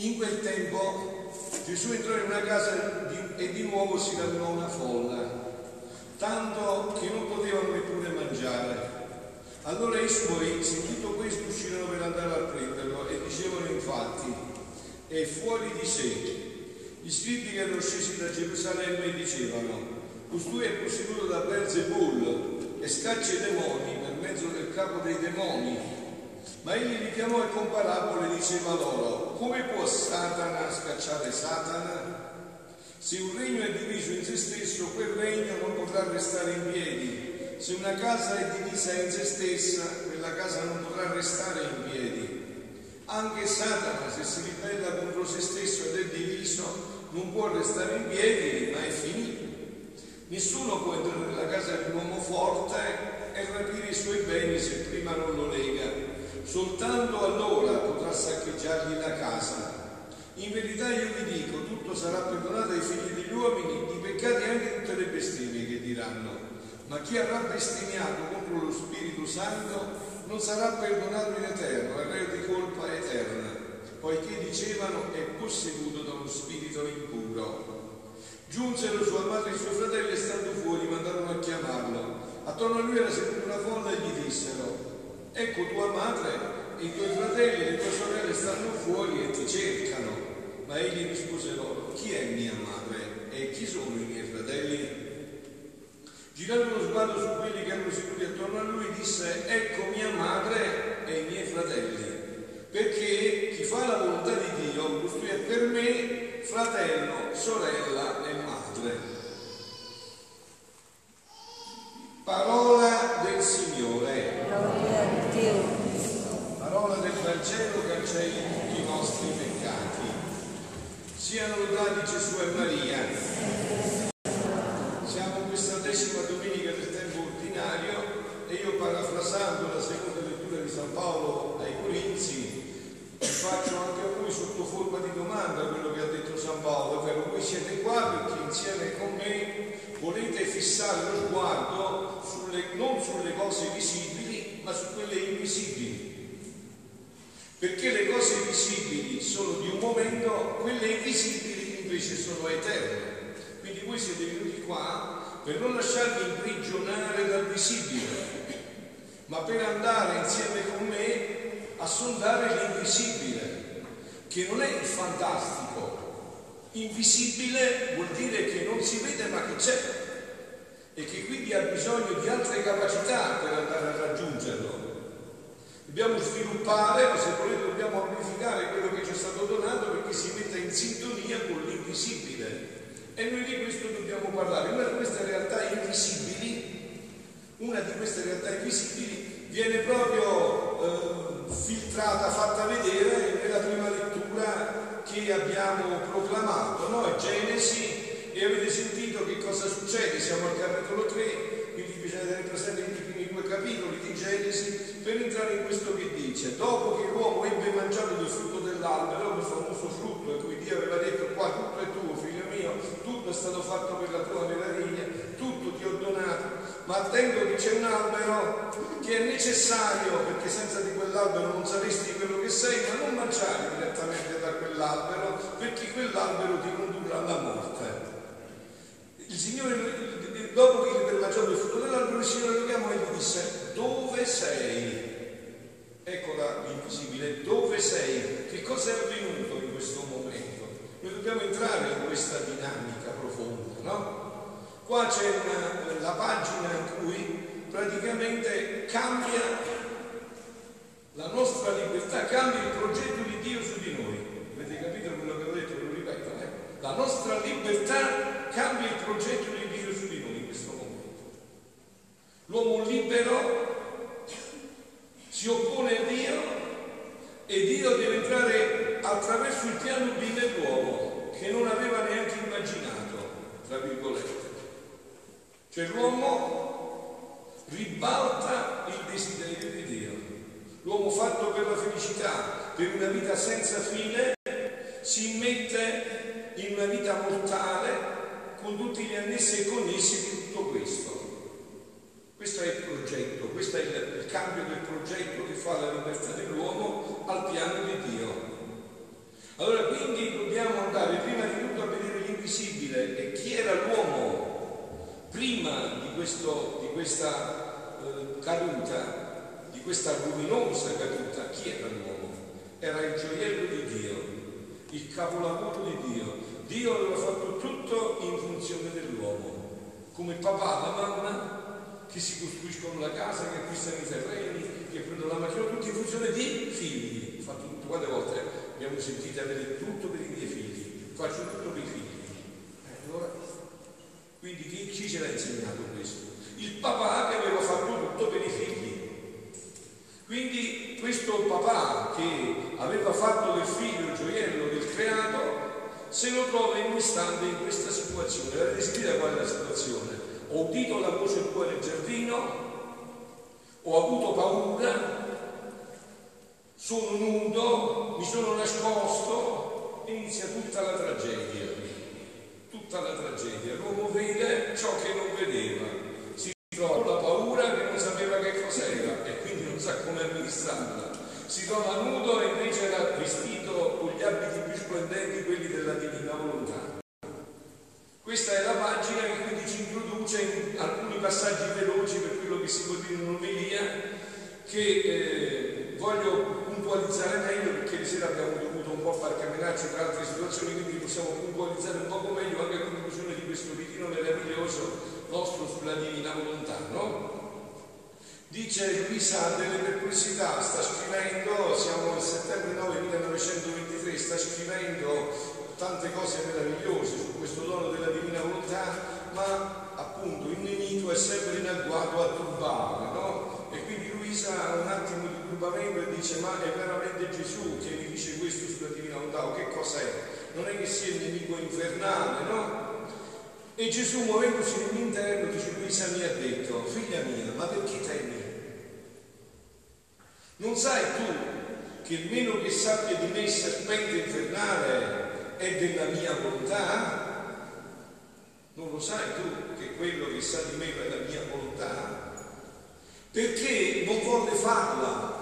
In quel tempo Gesù entrò in una casa e di nuovo si radunò una folla, tanto che non potevano neppure mangiare. Allora i suoi, sentito questo, uscirono per andare a prenderlo e dicevano infatti, è fuori di sé. Gli scritti che erano scesi da Gerusalemme dicevano, costui è posseduto da Beelzebul e scaccia i demoni per mezzo del capo dei demoni. Ma egli li chiamò e con parabole diceva loro, come può Satana scacciare Satana? Se un regno è diviso in se stesso, quel regno non potrà restare in piedi. Se una casa è divisa in se stessa, quella casa non potrà restare in piedi. Anche Satana, se si ribella contro se stesso ed è diviso, non può restare in piedi, ma è finito. Nessuno può entrare nella casa di un uomo forte e rapire i suoi beni se prima non lo lega. Soltanto allora potrà saccheggiargli la casa. In verità io vi dico, tutto sarà perdonato ai figli degli uomini, i peccati e anche tutte le bestemmie che diranno. Ma chi avrà bestemmiato contro lo Spirito Santo non sarà perdonato in eterno, è reo di colpa eterna, poiché dicevano è posseduto da uno spirito impuro. Giunsero sua madre e i suoi fratelli e stando fuori mandarono a chiamarlo. Attorno a lui era seduta una folla e gli dissero, ecco tua madre i tuoi fratelli e le tue sorelle stanno fuori e ti cercano. Ma egli rispose loro, chi è mia madre e chi sono i miei fratelli? Girando lo sguardo su quelli che erano seduti attorno a lui, disse, ecco mia madre e i miei fratelli, perché chi fa la volontà di Dio, costui è per me fratello, sorella e madre. Parola del Signore. Parola del Vangelo cancelli tutti i nostri peccati. Siano lodati Gesù e Maria. Siamo in questa decima domenica del tempo ordinario e io parafrasando la seconda lettura di San Paolo ai Corinzi faccio anche a voi sotto forma di domanda quello che ha detto San Paolo, ovvero voi siete qua perché insieme con me volete fissare lo sguardo sulle, non sulle cose visibili ma su quelle invisibili. Perché le cose visibili sono di un momento, quelle invisibili invece sono eterne. Quindi voi siete venuti qua per non lasciarvi imprigionare dal visibile, ma per andare insieme con me a sondare l'invisibile, che non è il fantastico. Invisibile vuol dire che non si vede ma che c'è e che quindi ha bisogno di altre capacità per andare a raggiungerlo. Dobbiamo sviluppare, o se volete dobbiamo amplificare quello che ci è stato donato perché si metta in sintonia con l'invisibile. E noi di questo dobbiamo parlare. Una di queste realtà invisibili, una di queste realtà invisibili viene proprio eh, filtrata, fatta vedere nella prima lettura che abbiamo proclamato, no? Genesi, e avete sentito che cosa succede, siamo al capitolo 3, quindi bisogna tenere presente i primi due capitoli di Genesi per entrare in questo che dice, dopo che l'uomo ebbe mangiato del frutto dell'albero, quel famoso frutto a cui Dio aveva detto qua tutto è tuo, figlio mio, tutto è stato fatto per la tua meraviglia, tutto ti ho donato, ma attento che c'è un albero che è necessario perché senza di quell'albero non saresti quello che sei, ma non mangiare direttamente da quell'albero perché quell'albero ti condurrà alla morte. Il Signore, dopo che ebbe mangiato il frutto dell'albero, il Signore lo chiamò e gli disse, dove sei? Ecco l'invisibile, dove sei? Che cosa è avvenuto in questo momento? Noi dobbiamo entrare in questa dinamica profonda, no? Qua c'è una, la pagina in cui praticamente cambia la nostra libertà, cambia il progetto di Dio su di noi. Avete capito quello che ho detto? Lo ripeto, eh? La nostra libertà cambia il progetto di Dio su di noi in questo momento. L'uomo libero si oppone a Dio e Dio deve entrare attraverso il piano B dell'uomo che non aveva neanche immaginato, tra virgolette. Cioè l'uomo ribalta il desiderio di Dio. L'uomo fatto per la felicità, per una vita senza fine, si immette in una vita mortale con tutti gli annessi e connessi di tutto questo. Questo è il progetto, questo è il, il cambio del progetto che fa la libertà dell'uomo al piano di Dio. Allora qui andare prima di tutto a vedere l'invisibile e chi era l'uomo prima di, questo, di questa eh, caduta, di questa luminosa caduta, chi era l'uomo? Era il gioiello di Dio, il capolavoro di Dio. Dio aveva fatto tutto in funzione dell'uomo, come il papà, la mamma che si costruiscono la casa, che acquistano i terreni, che prendono la macchina, tutti in funzione di figli. Ho tutto, quante volte abbiamo sentito avere tutto per i miei figli, faccio tutto per i figli. Eh, allora, quindi chi, chi ce l'ha insegnato questo? Il papà che aveva fatto tutto per i figli. Quindi questo papà che aveva fatto del figlio il gioiello del creato se lo trova in un istante in questa situazione. Avete sentito qual è la situazione? Ho udito la voce tua nel giardino, ho avuto paura, sono nudo, mi sono nascosto, inizia tutta la tragedia, tutta la tragedia. L'uomo vede ciò che non vedeva, si trova la paura che non sapeva che cos'era e quindi non sa come amministrarla. Si trova nudo e invece era vestito con gli abiti più splendenti, quelli della divina volontà. Questa la pagina che quindi ci introduce in alcuni passaggi veloci per quello che si può dire in un'omelia che eh, voglio puntualizzare meglio perché di sera abbiamo dovuto un po' far camminarci tra altre situazioni, quindi possiamo puntualizzare un poco meglio anche a conclusione di questo ritiro meraviglioso nostro sulla divina volontà, no? Dice Luisa delle perplessità, sta scrivendo, siamo nel settembre 9 1923, sta scrivendo tante cose meravigliose su questo dono della divina volontà, ma appunto il nemico è sempre in agguato a turbare, no? E quindi Luisa ha un attimo di turbamento e dice ma è veramente Gesù che mi dice questo sulla divina volontà o che cos'è? Non è che sia il nemico infernale, no? E Gesù muovendosi nell'interno dice Luisa mi ha detto, figlia mia, ma perché temi? Non sai tu che il meno che sappia di me serpente infernale è della mia volontà? Non lo sai tu che quello che sa di me è la mia volontà? Perché non volle farla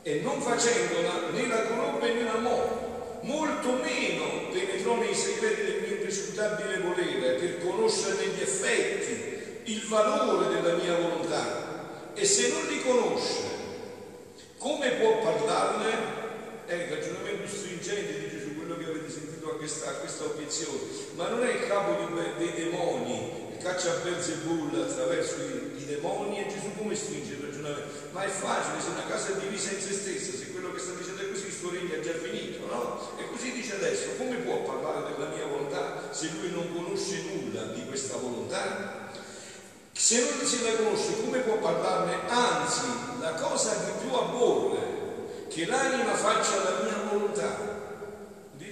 e non facendola né la conobbe né l'amò, molto meno penetrò nei segreti del mio imprescrutabile volere per conoscere negli effetti il valore della mia volontà. E se non li conosce, come può parlarne? È il ragionamento stringente di Gesù avete sentito questa, questa obiezione, ma non è il capo di, dei demoni, il caccia a Belzebul attraverso i, i, demoni e Gesù come stringe il ragionamento? Ma è facile, se una casa è divisa in se stessa, se quello che sta dicendo è così, il suo regno è già finito, no? E così dice adesso, come può parlare della mia volontà se lui non conosce nulla di questa volontà? Se non se la conosce, come può parlarne? Anzi, la cosa che più aborre che l'anima faccia la mia volontà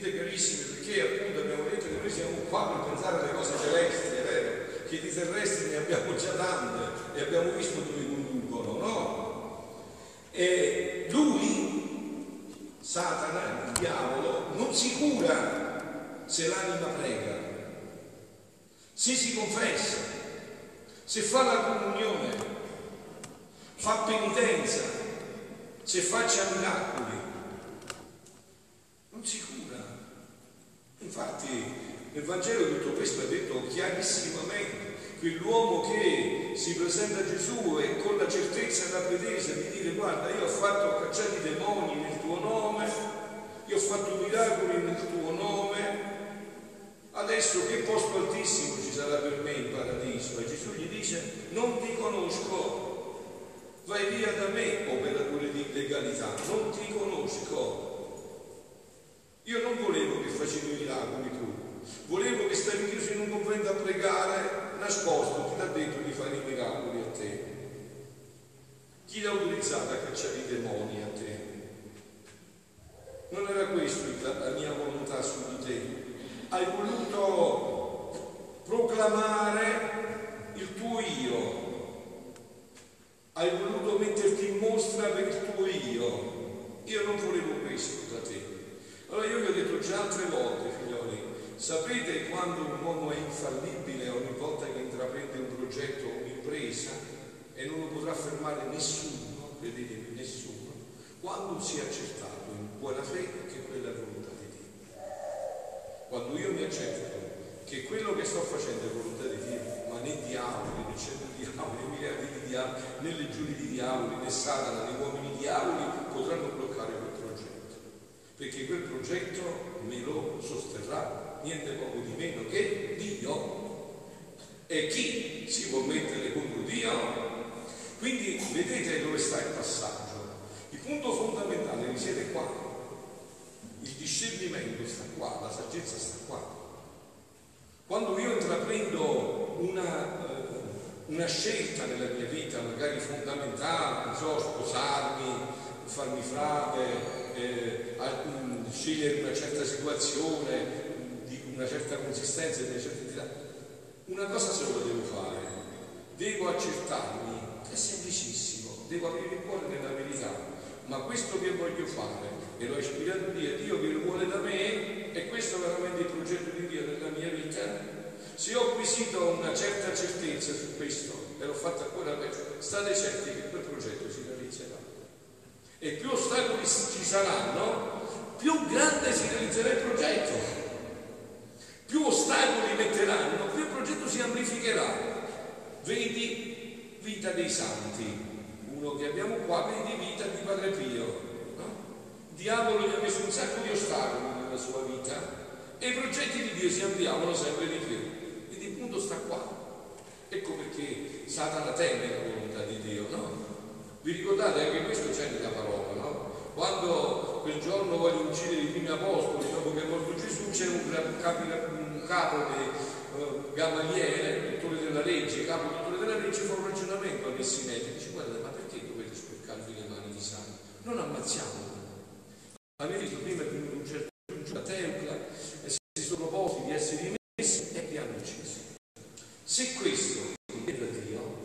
Dite carissimi, perché appunto abbiamo detto che noi siamo qua per pensare alle cose celesti, è vero? Che di terrestri ne abbiamo già tante e abbiamo visto dove conducono, no? E lui, Satana, il diavolo, non si cura se l'anima prega, se si confessa, se fa la comunione, fa penitenza, se faccia miracoli, non si cura. Infatti nel Vangelo tutto questo è detto chiarissimamente, quell'uomo che si presenta a Gesù e con la certezza e la pretesa di dire guarda io ho fatto cacciare i demoni nel tuo nome, io ho fatto miracoli nel tuo nome, adesso che posto altissimo ci sarà per me in paradiso? E Gesù gli dice non ti conosco, vai via da me, operatore di legalità, non ti conosco. Io non volevo che facevi miracoli tu, volevo che stavi chiuso in un convento a pregare nascosto, ti ha detto di fare i miracoli a te? Chi l'ha autorizzato a cacciare i demoni a te? Non era questa la mia volontà su di te. Hai voluto proclamare il tuo io. Hai voluto metterti in mostra per il tuo. Io non volevo questo da te. Allora io vi ho detto già altre volte, figlioli, sapete quando un uomo è infallibile ogni volta che intraprende un progetto o un'impresa e non lo potrà fermare nessuno, vedetevi, nessuno, quando si è accertato in buona fede che quella è volontà di Dio. quando io mi accerto che quello che sto facendo è volontà di Dio, ma né diavoli, né cento diavoli, né miliardi di diavoli, né legioni di diavoli, né Satana, né uomini diavoli potranno bloccare quel progetto. Perché quel progetto me lo sosterrà niente poco di meno che Dio. E chi si può mettere contro Dio? Quindi vedete dove sta il passaggio. Il punto fondamentale risiede qua. Il discernimento sta qua, la saggezza sta qua. Quando io intraprendo una, eh, una scelta nella mia vita, magari fondamentale, non so, sposarmi, farmi frate, eh, mm, scegliere una certa situazione, di una certa consistenza, di una certa entità, una cosa solo devo fare, devo accertarmi, è semplicissimo, devo aprire il cuore nella verità, ma questo che voglio fare e l'ho ispirato Dio, Dio che lo vuole da me e questo è veramente il progetto di Dio nella mia vita. Se ho acquisito una certa certezza su questo e l'ho fatto ancora peggio, state certi che quel progetto si realizzerà. E più ostacoli ci saranno, più grande si realizzerà il progetto. Più ostacoli metteranno, più il progetto si amplificherà. Vedi vita dei santi, uno che abbiamo qua, vedi vita di Padre Pio, diavolo gli ha messo un sacco di ostacoli nella sua vita e i progetti di Dio si ampliavano sempre di più. Quindi il punto sta qua. Ecco perché Satana teme la volontà di Dio, no? Vi ricordate anche questo c'è nella parola, no? Quando quel giorno voglio uccidere i primi apostoli, dopo che è morto Gesù, c'è un, capo, un capo di uh, Gamaliele, dottore della legge, capo dottore della legge, fa un ragionamento a Messinete, dice guarda ma perché dovete sporcarvi le mani di sangue? Non ammazziamo Avete visto prima è venuto un certo giù a Teucla e si sono proposti di essere rimessi e li hanno uccisi. Se questo viene da Dio,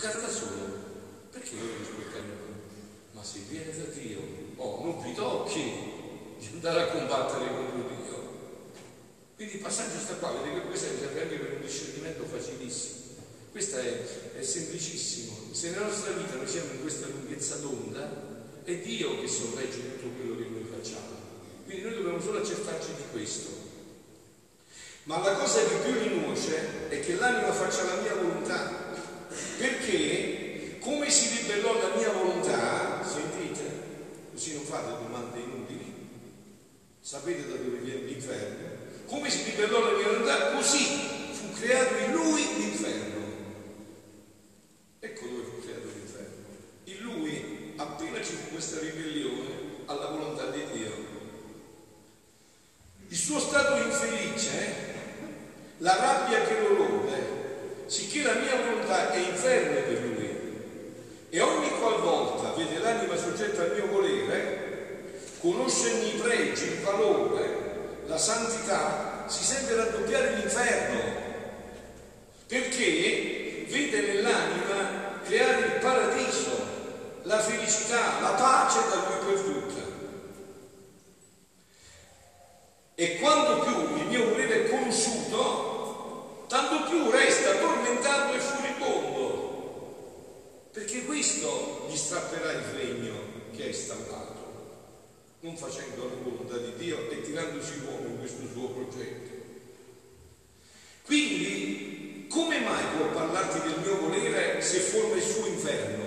cade da solo. Perché io devo aspettare Ma se viene da Dio, oh, non vi tocchi di andare a combattere contro Dio. Quindi il passaggio sta qua, vedete che questo serve anche per un discernimento facilissimo. Questo è, è semplicissimo. Se nella nostra vita noi siamo in questa lunghezza d'onda, è Dio che sorregge tutto quello che noi facciamo. Quindi noi dobbiamo solo accertarci di questo. Ma la cosa che più gli nuoce è che l'anima faccia la mia volontà. Perché come si ribellò alla mia volontà, sentite, così non fate domande inutili, sapete da dove viene l'inferno, come si ribellò alla mia volontà, così fu creato in lui l'inferno. Ecco dove fu creato l'inferno. In lui, appena ci fu questa ribellione, alla volontà di Dio. Il suo stato infelice, la rabbia che lo rode, sicché la mia volontà è inferno per lui. E ogni qualvolta vede l'anima soggetta al mio volere, conoscerne i pregi, il valore, la santità, si sente raddoppiare l'inferno, perché vede nell'anima creare il paradiso, la felicità, la pace da lui perduta. E quanto più il mio volere è conosciuto, tanto più resta tormentato e furibondo, perché questo gli strapperà il regno che è instaurato, non facendo la volontà di Dio e tirandosi l'uomo in questo suo progetto. Quindi, come mai può parlarti del mio volere se forma il suo inferno?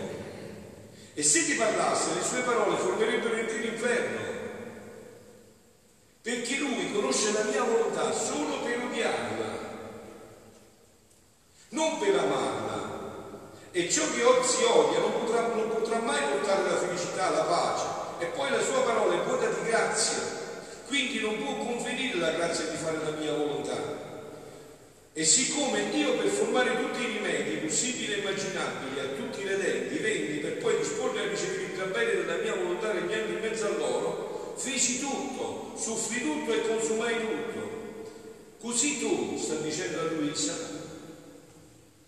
E se ti parlasse, le sue parole formerebbero in te l'inferno perché lui conosce la mia volontà solo per odiarla, non per amarla. E ciò che si odia non potrà, non potrà mai portare la felicità, la pace. E poi la sua parola è vuota di grazia, quindi non può conferire la grazia di fare la mia volontà. E siccome Dio per formare tutti i rimedi possibili e immaginabili a tutti i redenti venne per poi disporre a ricevere il bene della mia volontà regnando in mezzo a loro, feci tutto, soffrì tutto e consumai tutto. Così tu, sta dicendo a Luisa,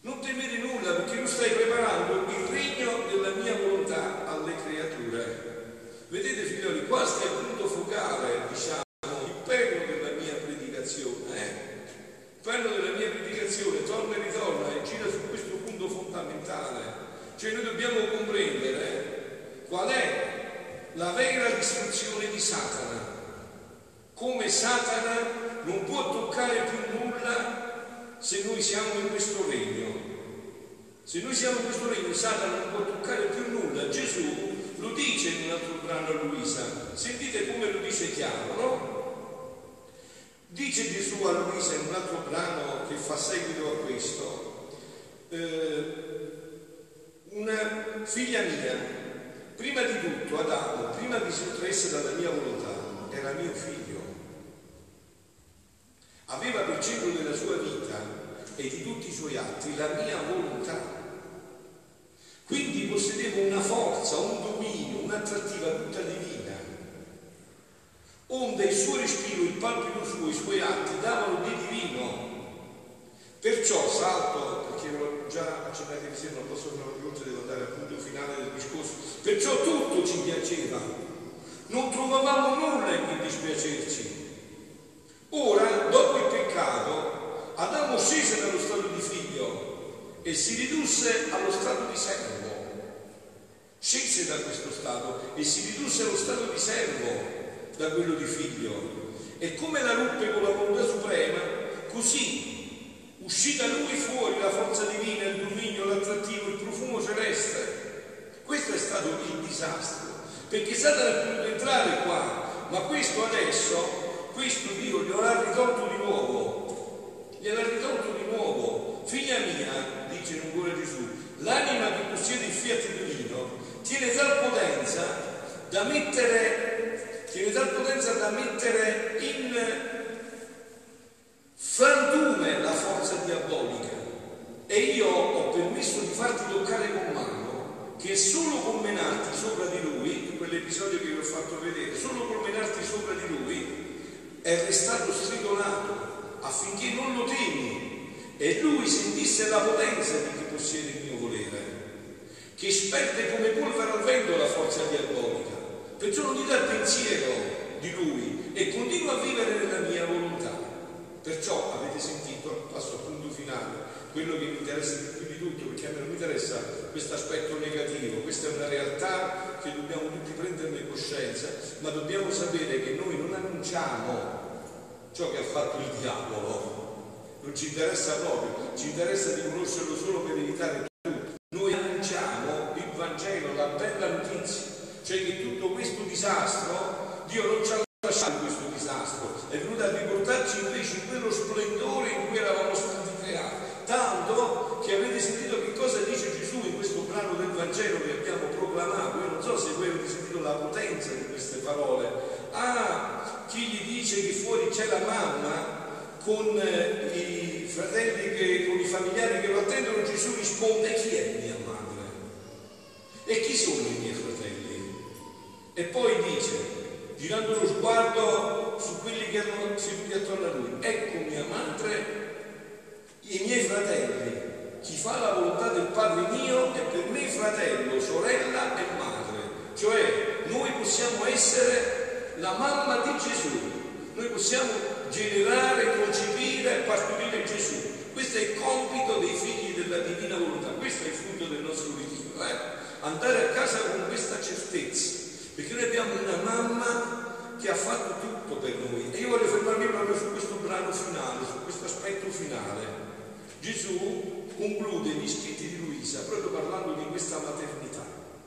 non temere nulla perché tu stai preparando il regno della mia volontà alle creature. Vedete figlioli, qua sta il punto focale, diciamo, il perno della mia predicazione. Eh? Il perno della mia predicazione torna e ritorna e gira su questo punto fondamentale. Cioè noi dobbiamo comprendere qual è la vera distruzione di Satana. Come Satana non può toccare più nulla se noi siamo in questo regno. Se noi siamo in questo regno, Satana non può toccare più nulla. Gesù lo dice in un altro brano a Luisa. Sentite come lo dice chiaro, no? Dice Gesù a Luisa in un altro brano che fa seguito a questo, eh, una figlia mia, prima di tutto Adamo, prima di sottrarsi dalla mia volontà, era mio figlio. Aveva per centro della sua vita e di tutti i suoi atti la mia volontà. Quindi possedevo una forza, un dominio, un'attrattiva tutta divina. Onde il suo respiro, il palpito suo, i suoi atti davano di divino. Perciò salto, perché l'ho già accennato insieme, non posso fare oltre, devo andare al punto finale del discorso. Perciò tutto ci piaceva. Non trovavamo nulla in cui dispiacerci. Ora, dopo peccato, Adamo scese dallo stato di figlio e si ridusse allo stato di servo scese da questo stato e si ridusse allo stato di servo da quello di figlio. E come la ruppe con la volontà suprema, così uscì da lui fuori la forza divina, il dominio, l'attrattivo, il profumo celeste. Questo è stato il disastro, perché Satana è potuto entrare qua, ma questo adesso, questo Dio glielo ha ritolto di nuovo, gliel'ha ritolto di nuovo. Figlia mia, dice in un cuore Gesù, l'anima che possiede il fiat divino tiene tal potenza da mettere, tiene tal potenza da mettere in frantume la forza diabolica. E io ho permesso di farti toccare con mano che solo con menarti sopra di lui, quell'episodio che vi ho fatto vedere, solo con menarti sopra di è restato stritolato affinché non lo temi e lui sentisse la potenza di chi possiede il mio volere che sperde come polvere al vento la forza diabolica, perciò non gli dà il pensiero di lui e continua a vivere nella mia volontà. Perciò avete sentito, passo al punto finale, quello che mi interessa di più di tutto, perché a me non mi interessa questo aspetto negativo, questa è una realtà che dobbiamo tutti prenderne coscienza, ma dobbiamo sapere che noi non annunciamo ciò che ha fatto il diavolo, non ci interessa proprio, ci interessa di conoscerlo solo per evitare cioè che tutto questo disastro, Dio non ci ha lasciato questo disastro, è venuto a riportarci invece in quello splendore in cui eravamo stati creati. Tanto che avete sentito che cosa dice Gesù in questo brano del Vangelo che abbiamo proclamato. Io non so se voi avete sentito la potenza di queste parole. Ah, chi gli dice che fuori c'è la mamma con eh, i fratelli, che, con i familiari che lo attendono, Gesù risponde chi è mia madre? E chi sono i miei fratelli? E poi dice, girando lo sguardo su quelli che erano seduti attorno a lui, ecco mia madre, i miei fratelli, chi fa la volontà del Padre mio è per me fratello, sorella e madre. Cioè noi possiamo essere la mamma di Gesù, noi possiamo generare, concepire e partorire Gesù. Questo è il compito dei figli della divina volontà, questo è il frutto del nostro ritiro. Eh? Andare a casa con questa certezza perché noi abbiamo una mamma che ha fatto tutto per noi. E io voglio fermarmi proprio su questo brano finale, su questo aspetto finale. Gesù conclude gli scritti di Luisa proprio parlando di questa maternità.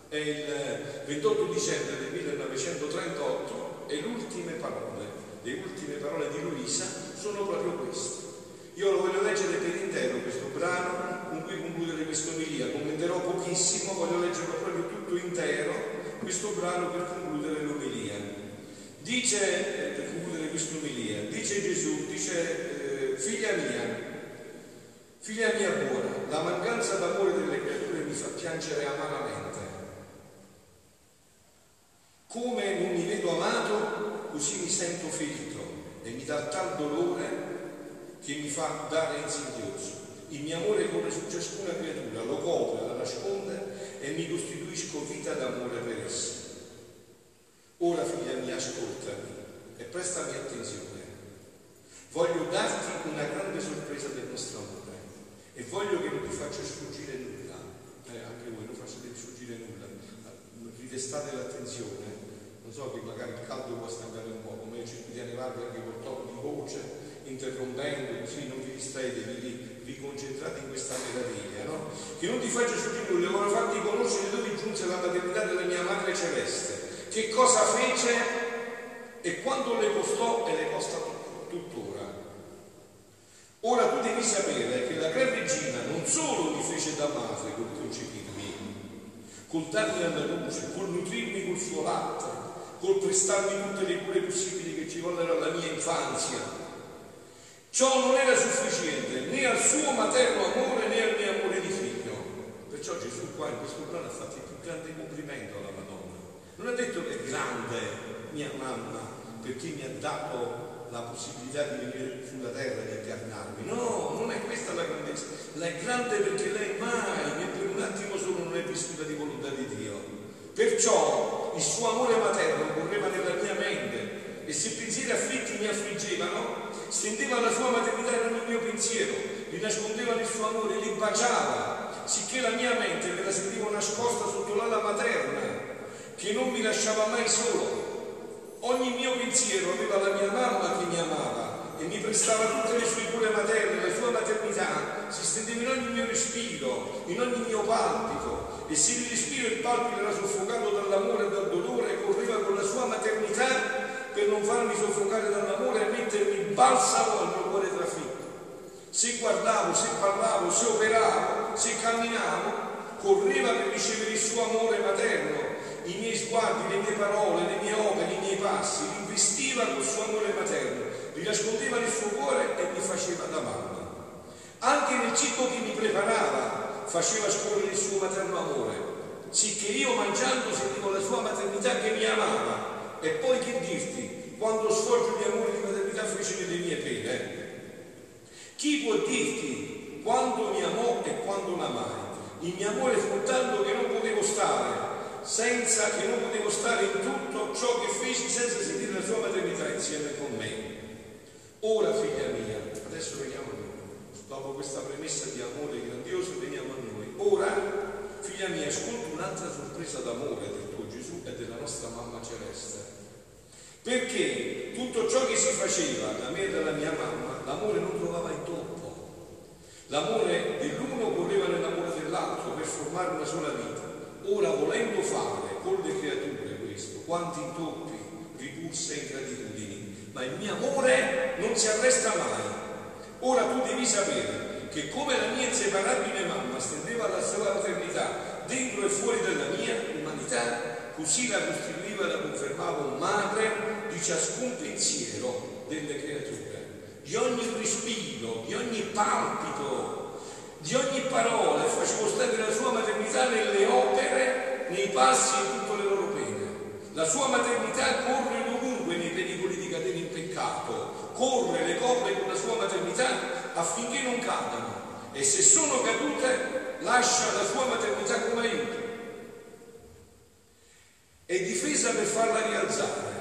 È il 28 dicembre del 1938 e le ultime parole, le ultime parole di Luisa sono proprio queste. Io lo voglio leggere per intero questo brano con cui concludere questa omelia. Commenterò pochissimo, voglio leggerlo proprio tutto intero questo brano per concludere l'omelia. Dice, per concludere questa omelia, dice Gesù, dice, eh, figlia mia, figlia mia buona, la mancanza d'amore delle creature mi fa piangere amaramente. Come non mi vedo amato, così mi sento ferito e mi dà tal dolore che mi fa dare insidioso. Il mio amore corre su ciascuna creatura, lo copre, la nasconde e mi costituisco vita d'amore per essa. Ora, figlia mia, ascoltami e prestami attenzione. Voglio darti una grande sorpresa del nostro amore e voglio che non ti faccia sfuggire nulla. Eh, anche voi non facciate sfuggire nulla. Ridestate l'attenzione. Lo so che magari il caldo può stancare un po', come Cipriani Vardi anche col tono di voce, interrompendo, così non vi distraete, vi, vi in questa meraviglia, no? Che non ti faccia lui, voglio farti conoscere dove giunse la maternità della mia madre celeste, che cosa fece e quanto le costò e le costa tuttora. Ora tu devi sapere che la Gran Regina non solo mi fece da madre col concepirmi, col darmi alla luce, col nutrirmi col suo latte, col prestarmi tutte le cure possibili che ci vollero alla mia infanzia. Ciò non era sufficiente né al suo materno amore né al mio amore di figlio. Perciò Gesù qua in questo brano ha fatto il più grande complimento alla Madonna. Non ha detto che è grande mia mamma perché mi ha dato la possibilità di venire sulla terra, di incarnarmi. No, non è questa la grandezza. La è grande perché lei mai, né per un attimo solo, non è vissuta di volontà di Dio. Perciò il suo amore materno correva nella mia mente e se pensieri afflitti mi affliggevano, stendeva la sua maternità nel mio pensiero, li nascondeva nel suo amore, li baciava, sicché la mia mente me la sentivo nascosta sotto l'ala materna, che non mi lasciava mai solo. Ogni mio pensiero aveva la mia mamma che mi amava e mi prestava tutte le sue cure materne, la sua maternità. Si stendeva in ogni mio respiro, in ogni mio palpito e se il respiro e il palpito era soffocato dall'amore e dal dolore, correva con la sua maternità per non farmi soffocare dall'amore e balsamo al mio cuore trafitto. Se guardavo, se parlavo, se operavo, se camminavo, correva per ricevere il suo amore materno i miei sguardi, le mie parole, le mie opere, i miei passi, investiva col suo amore materno, li nascondeva nel suo cuore e mi faceva da mamma. Anche nel cibo che mi preparava faceva scorrere il suo materno amore, sicché io mangiando sentivo la sua maternità che mi amava. E poi che dirti, quando sfoggio di amore di maternità fece nelle mie pene? Chi può dirti quando mi amò e quando l'amai? Il mio amore fu tanto che non potevo stare senza che non potevo stare in tutto ciò che feci senza sentire la sua maternità insieme con me. Ora, figlia mia, adesso veniamo a noi, dopo questa premessa di amore grandioso, veniamo a noi. Ora, figlia mia, ascolta un'altra sorpresa d'amore del tuo Gesù e della nostra mamma celeste. Perché tutto ciò che si faceva da me e dalla mia mamma, l'amore non trovava intoppo. L'amore dell'uno correva nell'amore dell'altro per formare una sola vita. Ora volendo fare con le creature questo, quanti intoppi, ripulse e ingratitudini, ma il mio amore non si arresta mai. Ora tu devi sapere che come la mia inseparabile mamma stendeva la sua maternità dentro e fuori della mia umanità, così la costituiva e la confermava madre di ciascun pensiero delle creature, di ogni respiro, di ogni palpito, di ogni parola e facevo stare la sua maternità nelle opere, nei passi e tutte le loro pene. La sua maternità corre dovunque nei pericoli di cadere in peccato, corre, le copre con la sua maternità affinché non cadano e se sono cadute lascia la sua maternità come aiuto. È difesa per farla rialzare.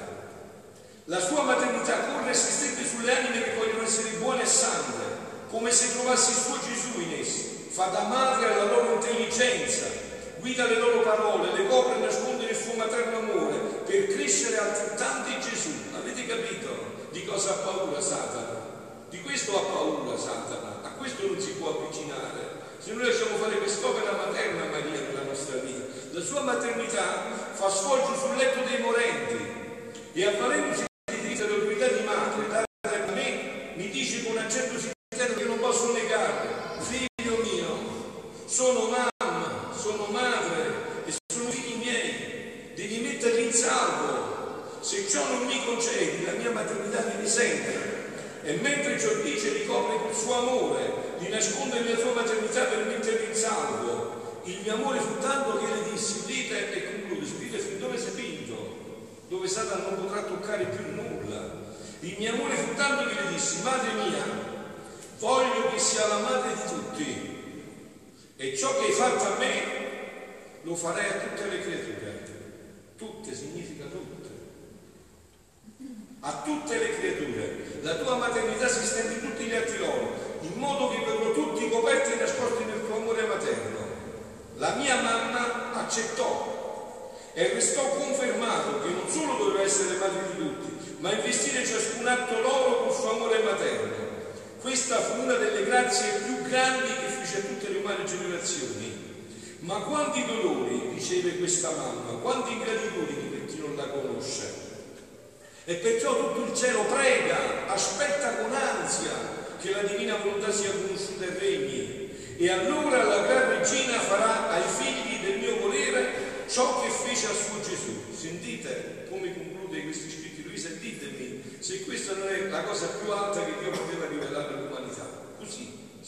La sua maternità corre e si stende sulle anime che vogliono essere buone e sante come se trovassi il suo Gesù in essi, fa da madre alla loro intelligenza, guida le loro parole, le copre e nasconde il suo materno amore per crescere altrettanti Gesù. Avete capito di cosa ha paura Satana? Di questo ha paura Satana, a questo non si può avvicinare. Se noi lasciamo fare quest'opera materna Maria nella nostra vita, la sua maternità fa sfoggio sul letto dei morenti. E avvalendosi di diritto e autorità di madre, dare a me, mi dice con accento che non posso negare, figlio mio, sono mamma, sono madre e sono figli miei, devi metterli in salvo. Se ciò non mi concedi, la mia maternità mi risente. E mentre ciò dice, ricopre col suo amore, di nascondere la sua maternità per metterli in salvo. Il mio amore fu tanto che le dissi, udite e concludo, udite fin dove sei vinto, dove Satana non potrà toccare più nulla. Il mio amore fu tanto che le dissi, madre mia, voglio che sia la madre di tutti e ciò che hai fatto a me lo farei a tutte le creature. Tutte significa tutte. A tutte le creature. La tua maternità si stende in tutti gli atti loro, in modo che verrò tutti coperti e nascosti nel tuo amore materno. La mia mamma accettò e restò confermato che non solo doveva essere madre di tutti, ma investire ciascun atto loro con suo amore materno. Questa fu una delle grazie più grandi che fece a tutte le umane generazioni. Ma quanti dolori riceve questa mamma, quanti ingratitudini per chi non la conosce. E perciò tutto il cielo prega, aspetta con ansia che la divina volontà sia conosciuta e regni. E allora la gran regina farà ai figli del mio volere ciò che fece al suo Gesù. Sentite come conclude questi scritti lui, sentitemi, se questa non è la cosa più alta che Dio poteva rivelare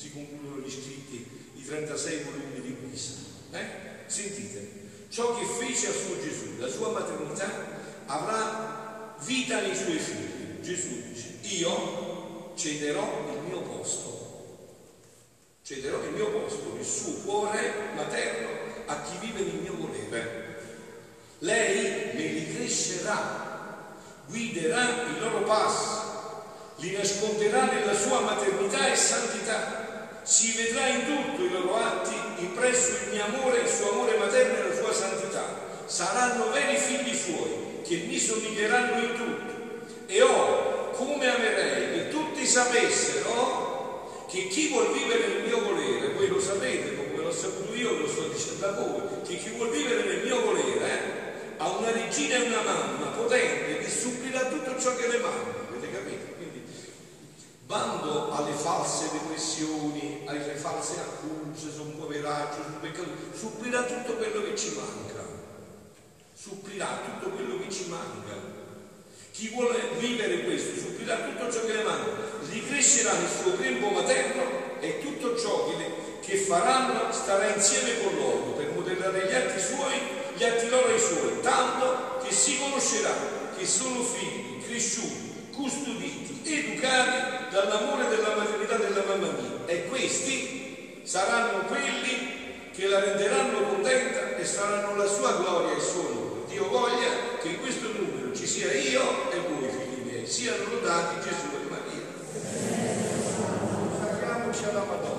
si concludono gli scritti, i 36 volumi di Luisa. Eh? Sentite, ciò che fece al suo Gesù, la sua maternità, avrà vita nei suoi figli. Gesù dice, io cederò il mio posto, cederò il mio posto, il suo cuore materno a chi vive nel mio volere. Lei me li crescerà, guiderà i loro passi, li nasconderà nella sua maternità e santità, si vedrà in tutto i loro atti impresso il mio amore, il suo amore materno e la sua santità. Saranno veri figli suoi che mi somiglieranno in tutto. E oh, come amerei che tutti sapessero che chi vuol vivere nel mio volere, voi lo sapete come l'ho saputo io, lo sto dicendo a voi, che chi vuol vivere nel mio volere eh, ha una regina e una mamma potente che supplirà tutto ciò che le manda. Bando alle false depressioni, alle false accuse sul poveraccio, sul peccato, supplirà tutto quello che ci manca. Supplirà tutto quello che ci manca. Chi vuole vivere questo, supplirà tutto ciò che le manca, ricrescerà nel suo grembo materno e tutto ciò che, le, che faranno starà insieme con loro per modellare gli atti suoi gli atti loro ai suoi, tanto che si conoscerà che sono figli, cresciuti, custoditi, educati dall'amore della maternità della mamma mia e questi saranno quelli che la renderanno contenta e saranno la sua gloria e il suo onore. Dio voglia che in questo numero ci sia io e voi figli miei, siano lodati Gesù e Maria. Fermiamoci alla Madonna.